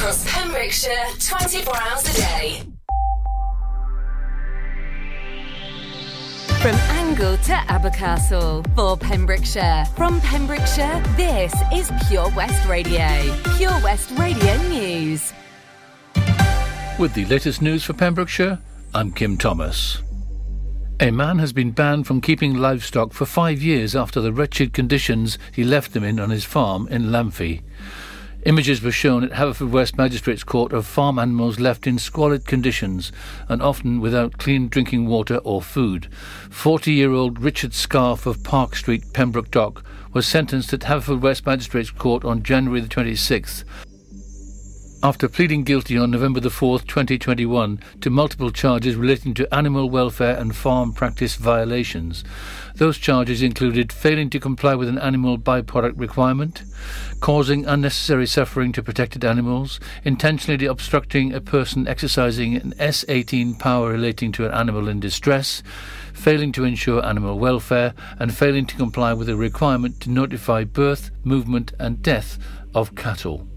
across Pembrokeshire 24 hours a day. From Angle to Abercastle for Pembrokeshire. From Pembrokeshire, this is Pure West Radio. Pure West Radio News. With the latest news for Pembrokeshire, I'm Kim Thomas. A man has been banned from keeping livestock for five years after the wretched conditions he left them in on his farm in Lamphey. Images were shown at Haverfordwest Magistrates Court of farm animals left in squalid conditions and often without clean drinking water or food. 40 year old Richard Scarf of Park Street, Pembroke Dock, was sentenced at Haverfordwest Magistrates Court on January the 26th after pleading guilty on November the 4th, 2021, to multiple charges relating to animal welfare and farm practice violations. Those charges included failing to comply with an animal byproduct requirement, causing unnecessary suffering to protected animals, intentionally obstructing a person exercising an S18 power relating to an animal in distress, failing to ensure animal welfare, and failing to comply with a requirement to notify birth, movement, and death of cattle.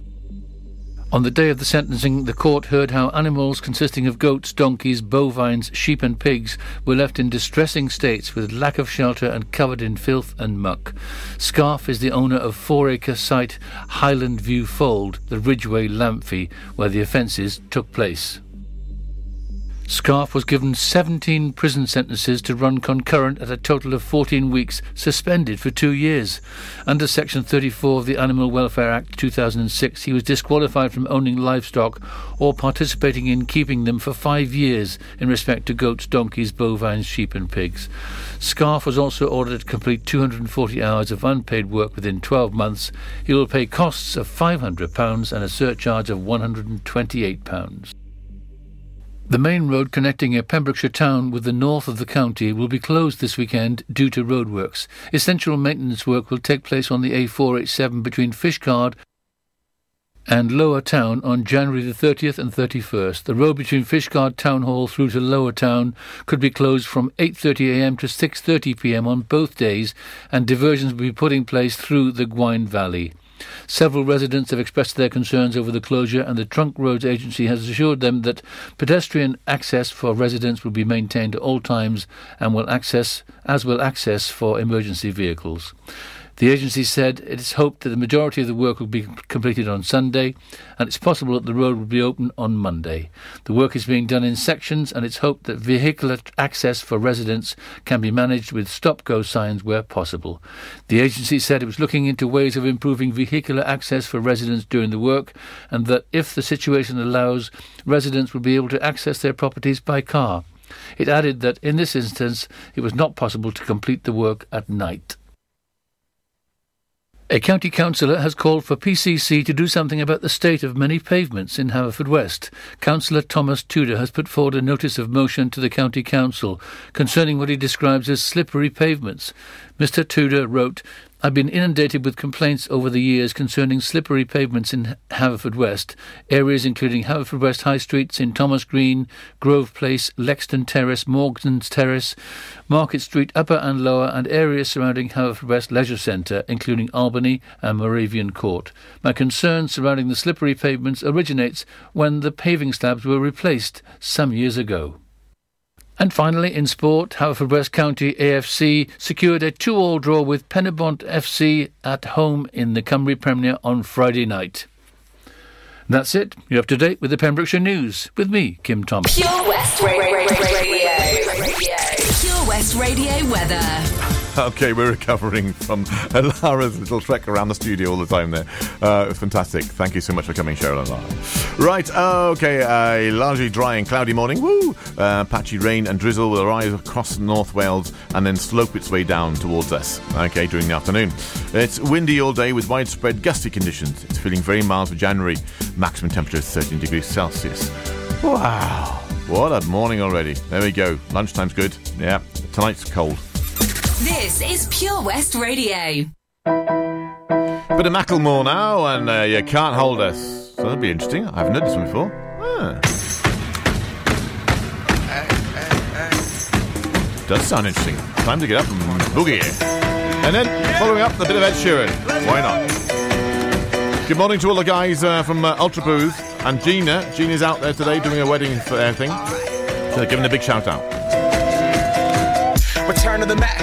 On the day of the sentencing, the court heard how animals consisting of goats, donkeys, bovines, sheep, and pigs were left in distressing states with lack of shelter and covered in filth and muck. Scarf is the owner of four acre site Highland View Fold, the Ridgeway Lamphey, where the offences took place. Scarf was given 17 prison sentences to run concurrent at a total of 14 weeks, suspended for two years. Under Section 34 of the Animal Welfare Act 2006, he was disqualified from owning livestock or participating in keeping them for five years in respect to goats, donkeys, bovines, sheep, and pigs. Scarf was also ordered to complete 240 hours of unpaid work within 12 months. He will pay costs of £500 and a surcharge of £128. The main road connecting a Pembrokeshire town with the north of the county will be closed this weekend due to roadworks. Essential maintenance work will take place on the A487 between Fishguard and Lower Town on January the 30th and 31st. The road between Fishguard Town Hall through to Lower Town could be closed from 8.30am to 6.30pm on both days and diversions will be put in place through the Gwaun Valley. Several residents have expressed their concerns over the closure, and the Trunk Roads Agency has assured them that pedestrian access for residents will be maintained at all times and will access as will access for emergency vehicles. The agency said it is hoped that the majority of the work will be completed on Sunday, and it's possible that the road will be open on Monday. The work is being done in sections, and it's hoped that vehicular access for residents can be managed with stop-go signs where possible. The agency said it was looking into ways of improving vehicular access for residents during the work, and that if the situation allows, residents will be able to access their properties by car. It added that in this instance it was not possible to complete the work at night. A county councillor has called for PCC to do something about the state of many pavements in Haverfordwest. Councillor Thomas Tudor has put forward a notice of motion to the county council concerning what he describes as slippery pavements. Mr Tudor wrote, I've been inundated with complaints over the years concerning slippery pavements in Haverfordwest, areas including Haverfordwest High Street, St Thomas Green, Grove Place, Lexden Terrace, Morgan's Terrace, Market Street, Upper and Lower, and areas surrounding Haverfordwest Leisure Centre, including Albany and Moravian Court. My concern surrounding the slippery pavements originates when the paving slabs were replaced some years ago. And finally, in sport, Haverfordwest County AFC secured a two-all draw with Penybont FC at home in the Cymru Premier on Friday night. That's it. You're up to date with the Pembrokeshire News with me, Kim Thomas. Pure West. Radio. Pure West Radio weather. Okay, we're recovering from Lara's little trek around the studio all the time there. Uh, fantastic. Thank you so much for coming, Cheryl and Lara. Right, okay, a largely dry and cloudy morning. Woo! Uh, patchy rain and drizzle will arise across North Wales and then slope its way down towards us, okay, during the afternoon. It's windy all day with widespread gusty conditions. It's feeling very mild for January. Maximum temperature is 13 degrees Celsius. Wow. What a morning already. There we go. Lunchtime's good. Yeah. Tonight's cold. This is Pure West Radio. Bit of Macklemore now, and uh, you can't hold us. So that'd be interesting. I haven't heard this one before. Ah. Does sound interesting. Time to get up and boogie. And then following up, a bit of Ed Sheeran. Why not? Good morning to all the guys uh, from uh, Ultra Booth and Gina. Gina's out there today doing a wedding uh, thing. So giving a big shout out. Return to the Mac.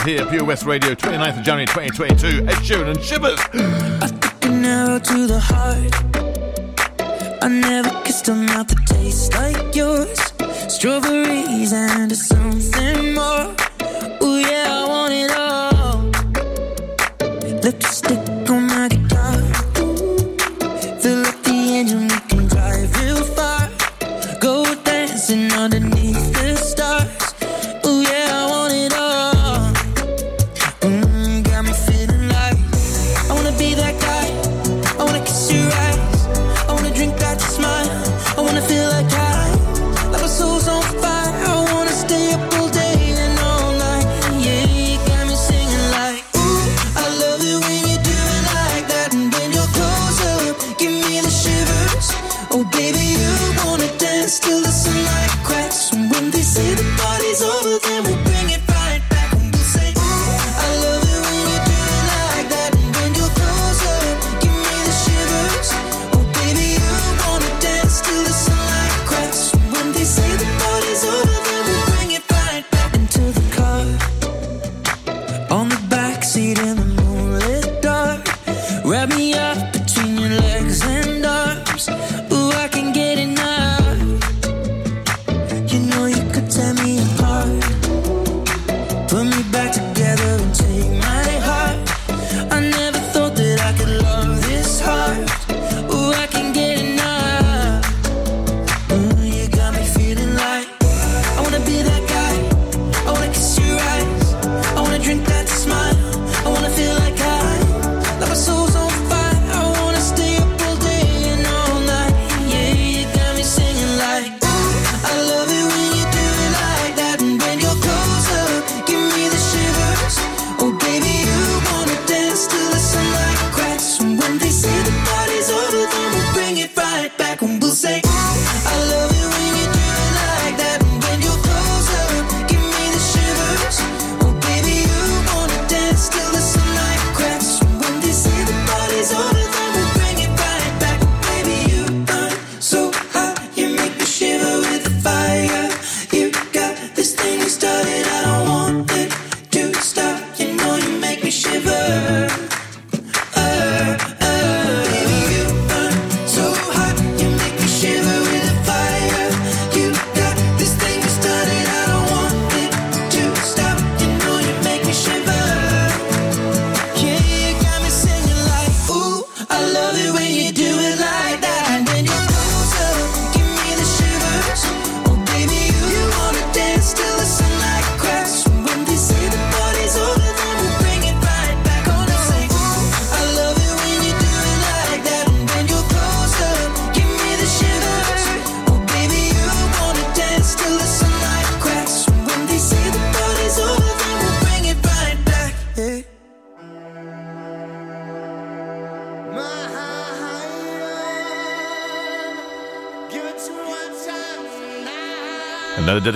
Uh, here, Pure West Radio, 29th of January 2022. Ed Sheeran and Shivers. I took an arrow to the heart. I never kissed a mouth that tastes like yours. Strawberries and something more.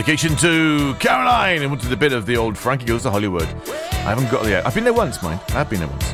dedication to Caroline. And wanted a bit of the old Frankie Goes to Hollywood. I haven't got there. I've been there once, mind. I've been there once.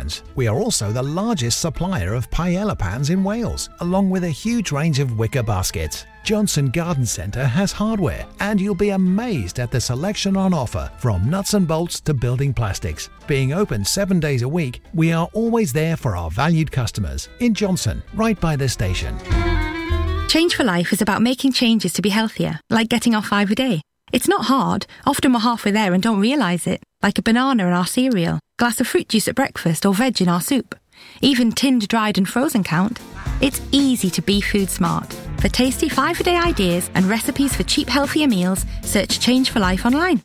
We are also the largest supplier of paella pans in Wales, along with a huge range of wicker baskets. Johnston Garden Centre has hardware, and you'll be amazed at the selection on offer from nuts and bolts to building plastics. Being open seven days a week, we are always there for our valued customers in Johnston, right by the station. Change for Life is about making changes to be healthier, like getting off five a day. It's not hard. Often we're halfway there and don't realise it, like a banana in our cereal, glass of fruit juice at breakfast, or veg in our soup. Even tinned, dried, and frozen count. It's easy to be food smart. For tasty five a day ideas and recipes for cheap, healthier meals, search Change for Life online.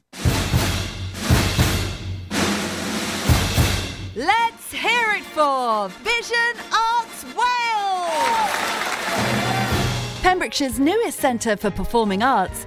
Let's hear it for Vision Arts Wales! Pembrokeshire's newest centre for performing arts,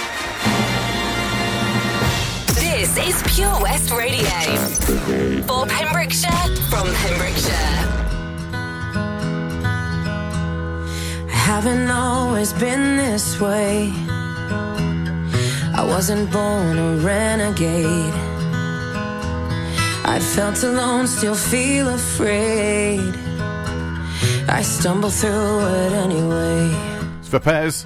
This is Pure West Radio. For Pembrokeshire, from Pembrokeshire. I haven't always been this way. I wasn't born a renegade. I felt alone, still feel afraid. I stumble through it anyway. It's for Pez.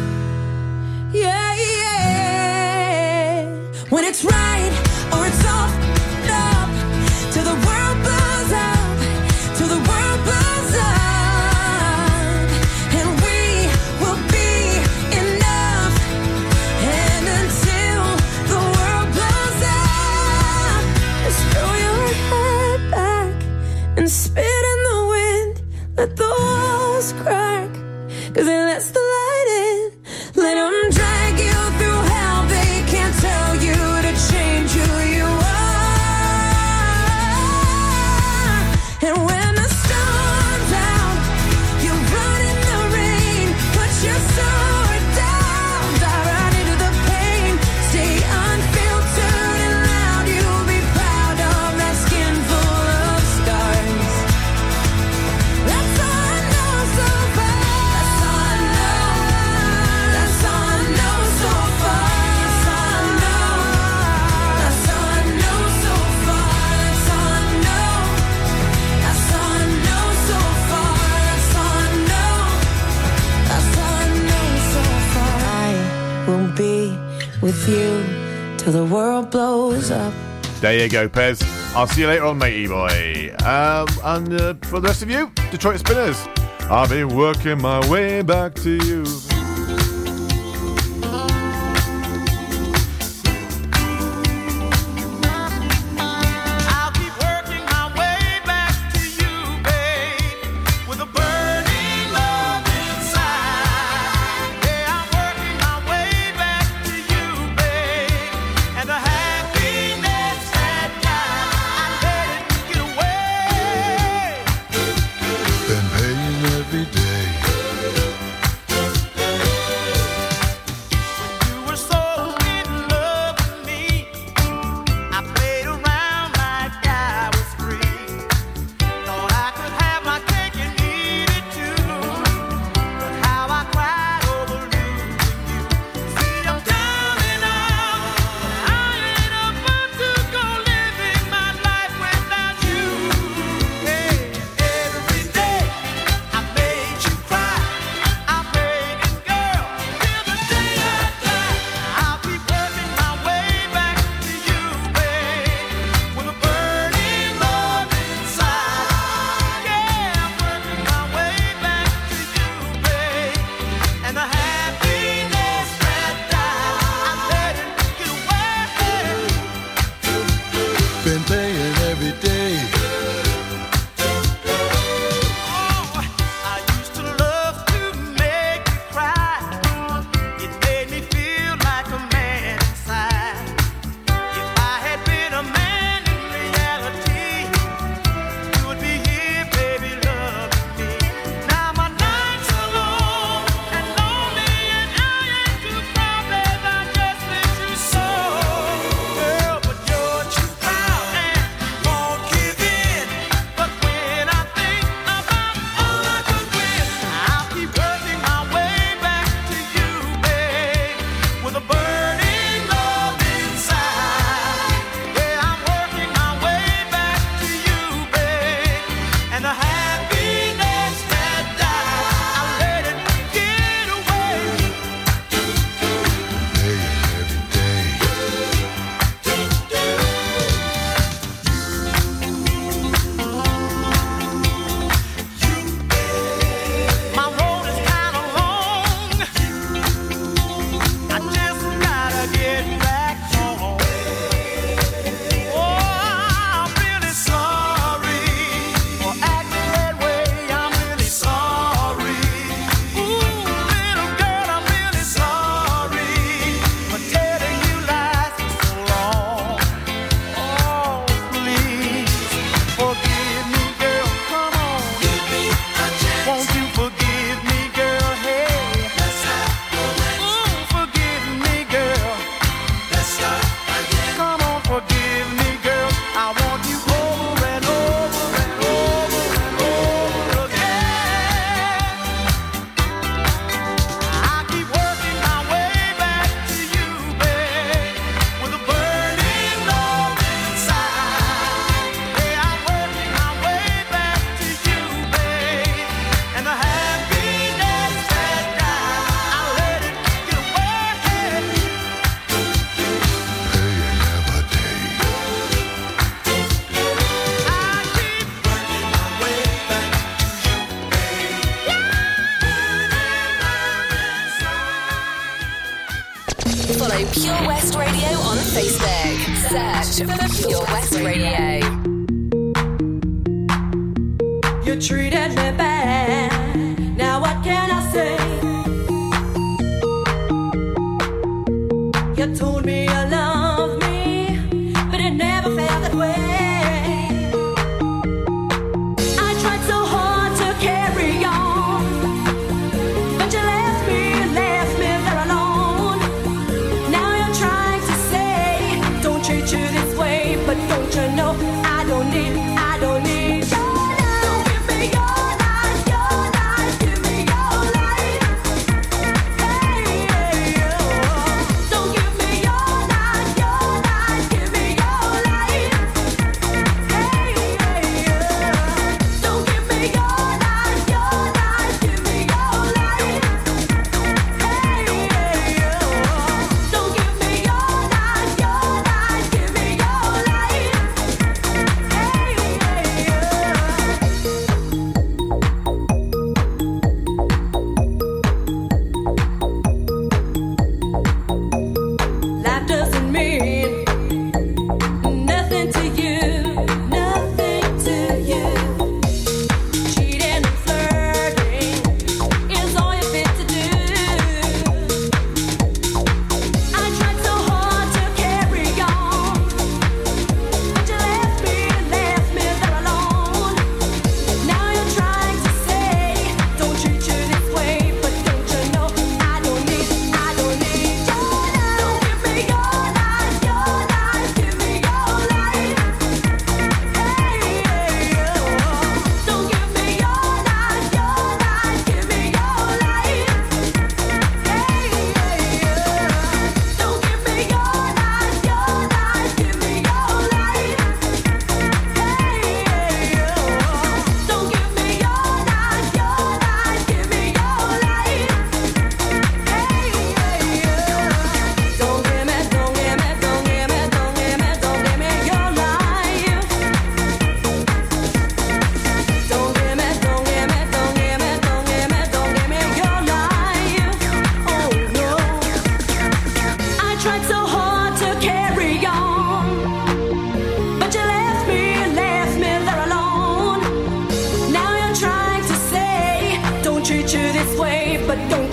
and spit There you go, Pez. I'll see you later on, matey boy. Um, and uh, for the rest of you, Detroit Spinners, I've been working my way back to you.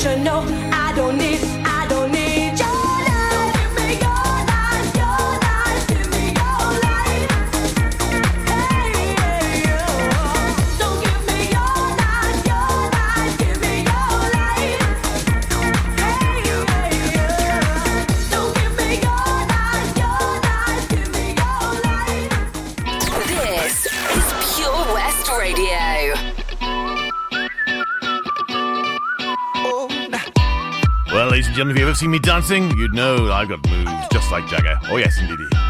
you know? me dancing, you'd know I've got moves just like Jagger. Oh, yes, indeed.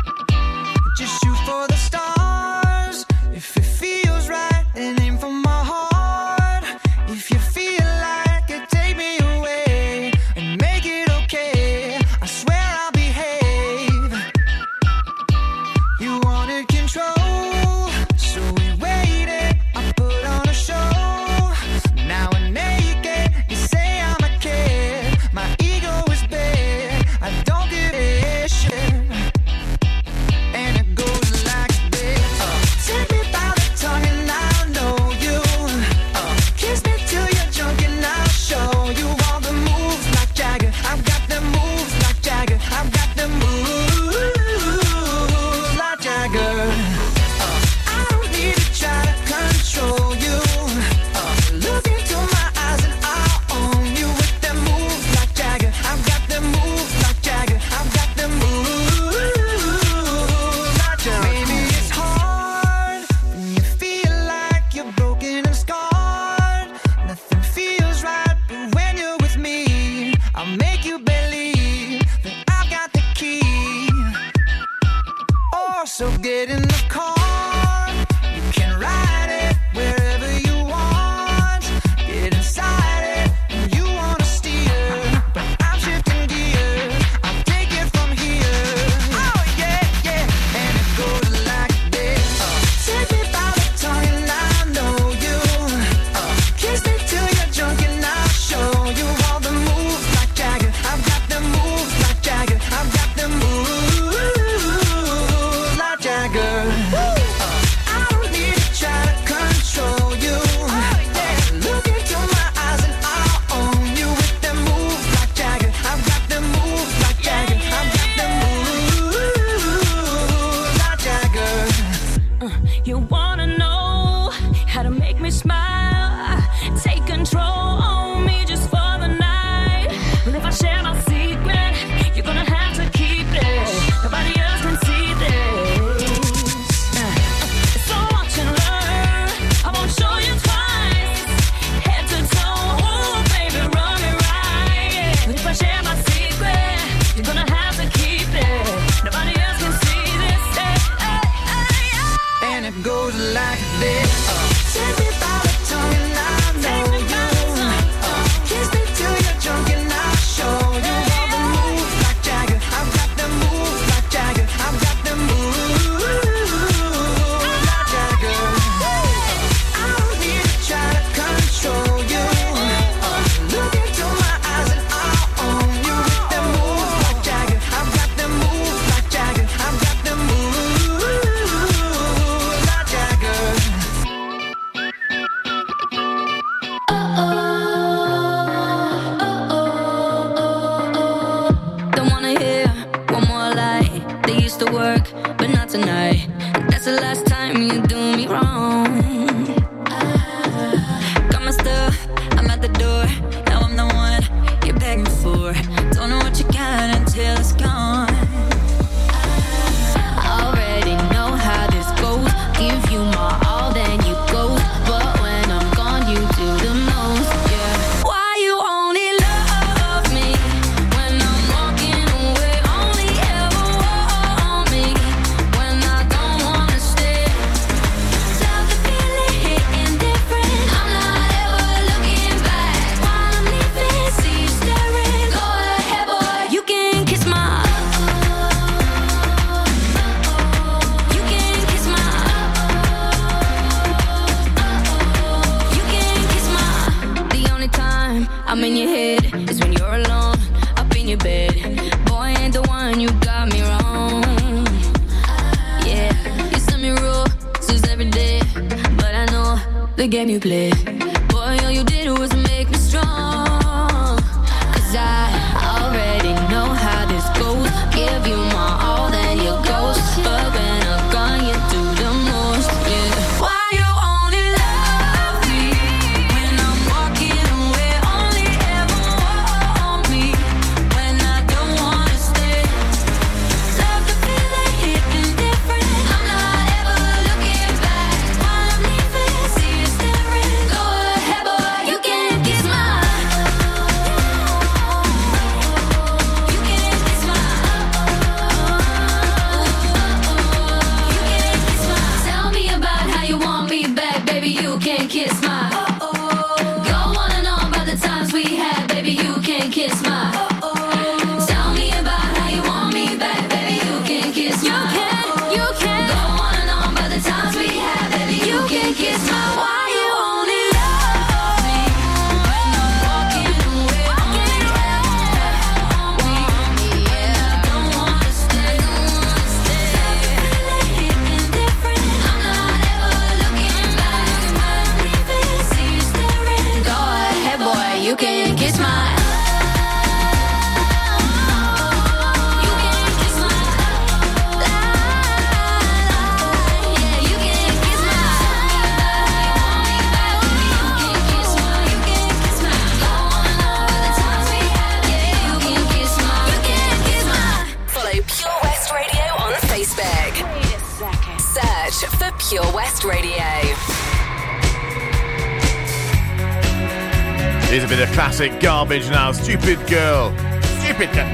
garbage now, stupid girl. Stupid girl.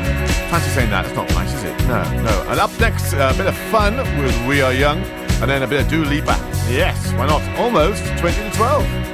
Fancy saying that, it's not nice, is it? No, no. And up next, a bit of fun with We Are Young, and then a bit of Dua Lipa. Yes, why not? Almost 20 to 12.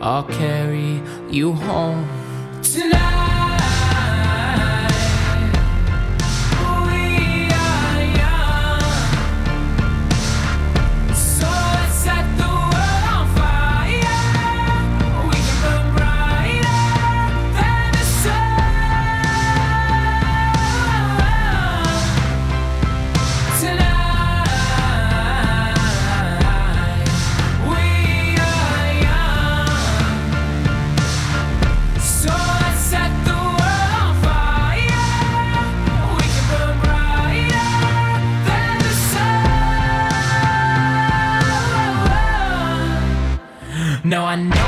I'll carry you home tonight. No, I.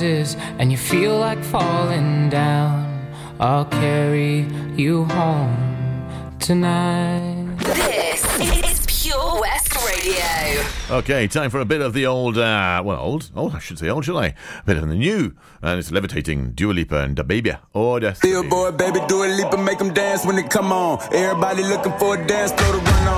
bar and you feel like falling down, I'll carry you home tonight. This is Pure West Radio. Okay, time for a bit of the old, uh, well, old, old, I should say old, shall I? A bit of the new, and it's levitating Dua Lipa and DaBaby. Oh, that's Billboard, baby, Dua Lipa and make them dance when they come on. Everybody looking for a dance floor to run on.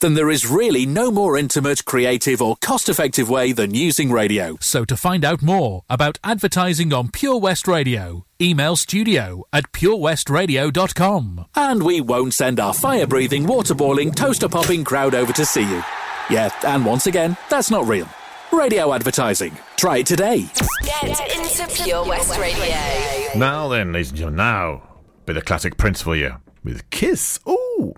then there is really no more intimate, creative, or cost effective way than using radio. So to find out more about advertising on Pure West Radio, email studio at purewestradio.com. And we won't send our fire breathing, water boiling, toaster popping crowd over to see you. Yeah, and once again, that's not real. Radio advertising. Try it today. Get into Pure West Radio. Now then, ladies and gentlemen, now, bit of classic Prince for you with Kiss. Ooh.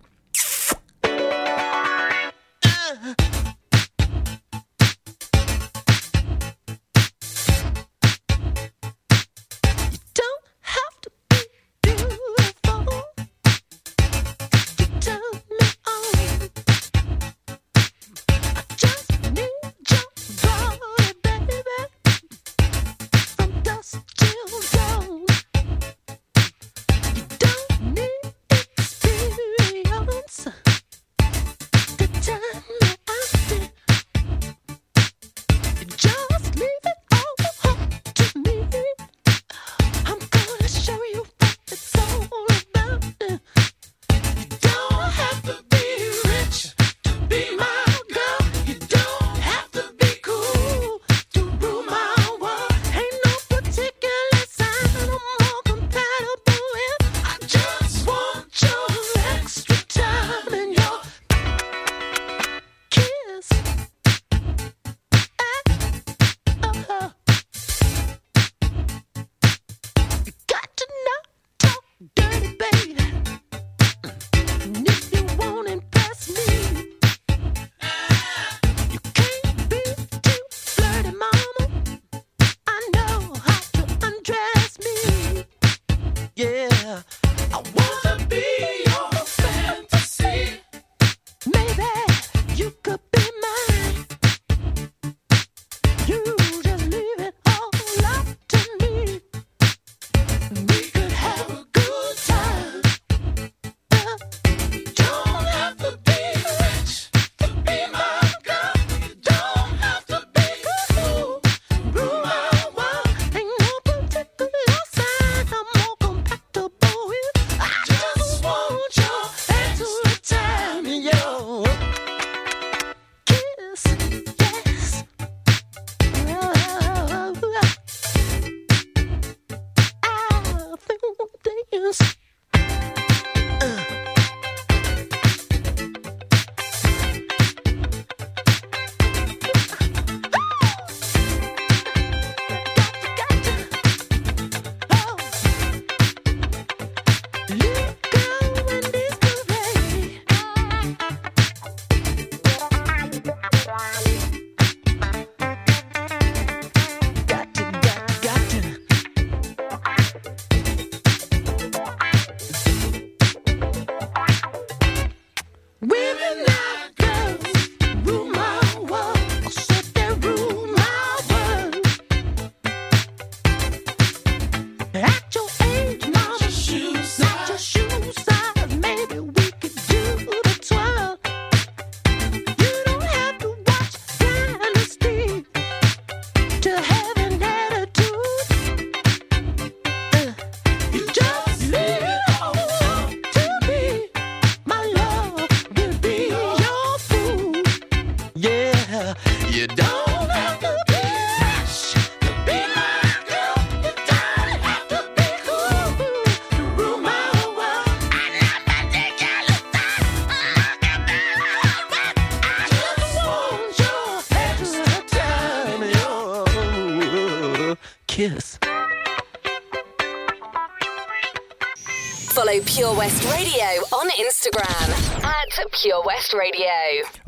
Radio.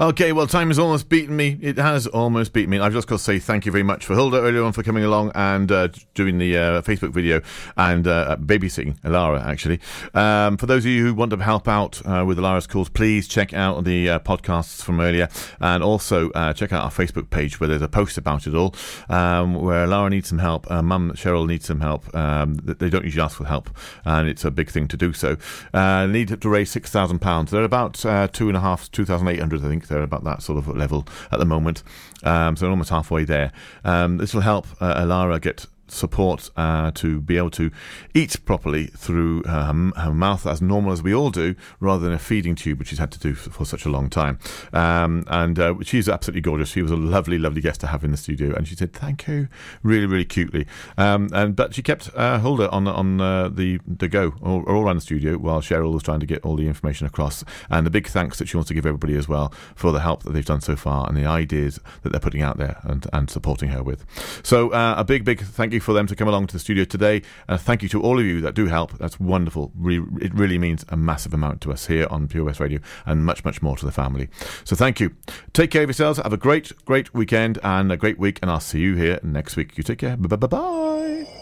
Okay, well, time has almost beaten me. It has almost beaten me. I've just got to say thank you very much for Hilda earlier on for coming along and uh, doing the uh, Facebook video and uh, babysitting Alara, actually. Um, for those of you who want to help out uh, with Alara's calls, please check out the uh, podcasts from earlier and also uh, check out our Facebook page where there's a post about it all um, where Alara needs some help. Uh, Mum Cheryl needs some help. Um, they don't usually ask for help, and it's a big thing to do so. Uh, need to raise £6,000. They're about uh, two and a half, 2,800, I think. They're about that sort of level at the moment. Um, so almost halfway there. Um, this will help uh, Alara get support uh, to be able to eat properly through her, her mouth as normal as we all do, rather than a feeding tube, which she's had to do for, for such a long time. Um, and uh, she's absolutely gorgeous. She was a lovely, lovely guest to have in the studio, and she said thank you really, really cutely. Um, and but she kept uh, Hulda on on the the go all, all around the studio while Cheryl was trying to get all the information across. And the big thanks that she wants to give everybody as well for the help that they've done so far and the ideas that they're putting out there and, and supporting her with. So uh, a big, big thank you for them to come along to the studio today. And thank you to all of you that do help. That's wonderful. It really means a massive amount to us here on Pure West Radio and much, much more to the family. So thank you. Take care of yourselves. Have a great, great weekend and a great week. And I'll see you here next week. You take care. Bye bye bye.